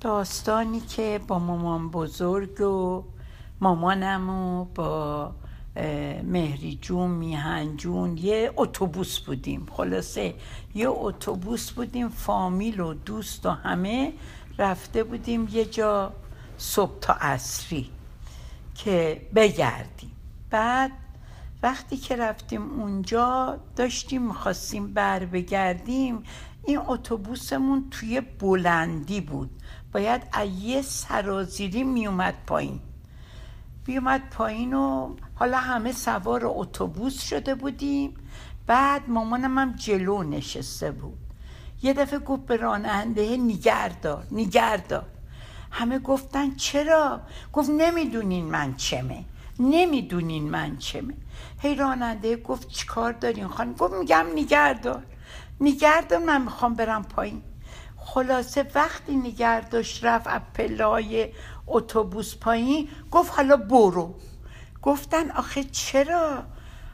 داستانی که با مامان بزرگ و مامانم و با مهری جون میهن جون یه اتوبوس بودیم. خلاصه یه اتوبوس بودیم فامیل و دوست و همه رفته بودیم یه جا صبح تا عصری که بگردیم. بعد وقتی که رفتیم اونجا داشتیم می‌خواستیم بر بگردیم این اتوبوسمون توی بلندی بود. باید یه سرازیری میومد پایین. بیومد پایین و حالا همه سوار اتوبوس شده بودیم. بعد مامانم هم جلو نشسته بود. یه دفعه گفت به راننده نگردار نگردار همه گفتن چرا؟ گفت نمی‌دونین من چمه. نمی‌دونین من چمه. هی راننده گفت چیکار دارین خانم؟ گفت میگم نگردار نگردار من می‌خوام برم پایین. خلاصه وقتی نگرداش رفت از اتوبوس پایین گفت حالا برو. گفتن آخه چرا؟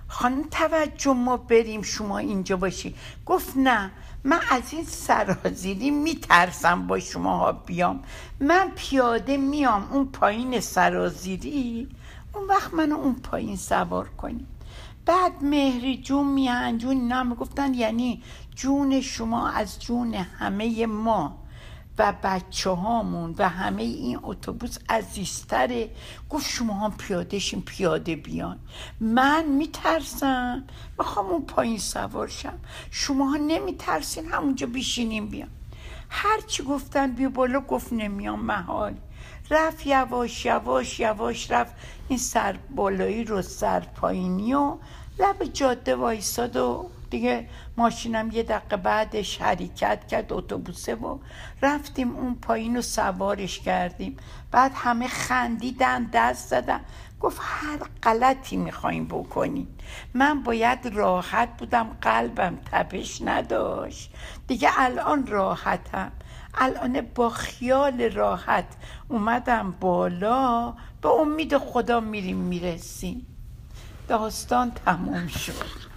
خانم توجه ما بریم شما اینجا باشی گفت نه من از این سرازیری میترسم با شما ها بیام. من پیاده میام اون پایین سرازیری. اون وقت منو اون پایین سوار کنیم بعد مهری جون میهن جون اینا گفتن یعنی جون شما از جون همه ما و بچه هامون و همه این اتوبوس عزیزتره. گفت شما هم پیاده شیم پیاده بیان. من میترسم. می‌خوام اون پایین سوار شم. شما ها نمیترسین همونجا بیشینیم بیان. هرچی گفتن بیا بالا گفت نمیام محال. رفت یواش یواش یواش رفت. این سر بالایی رو سر پایینی و لب جاده وایساد و دیگه ماشینم یه دقیقه بعدش حرکت کرد اتوبوسه و رفتیم اون پایین رو سوارش کردیم. بعد همه خندیدن دست زدن. گفت هر غلطی می‌خوایم بکنیم من باید راحت بودم قلبم تپش نداشت. دیگه الان راحتم. الان با خیال راحت اومدم بالا به امید خدا میریم می‌رسیم. داستان تموم شد.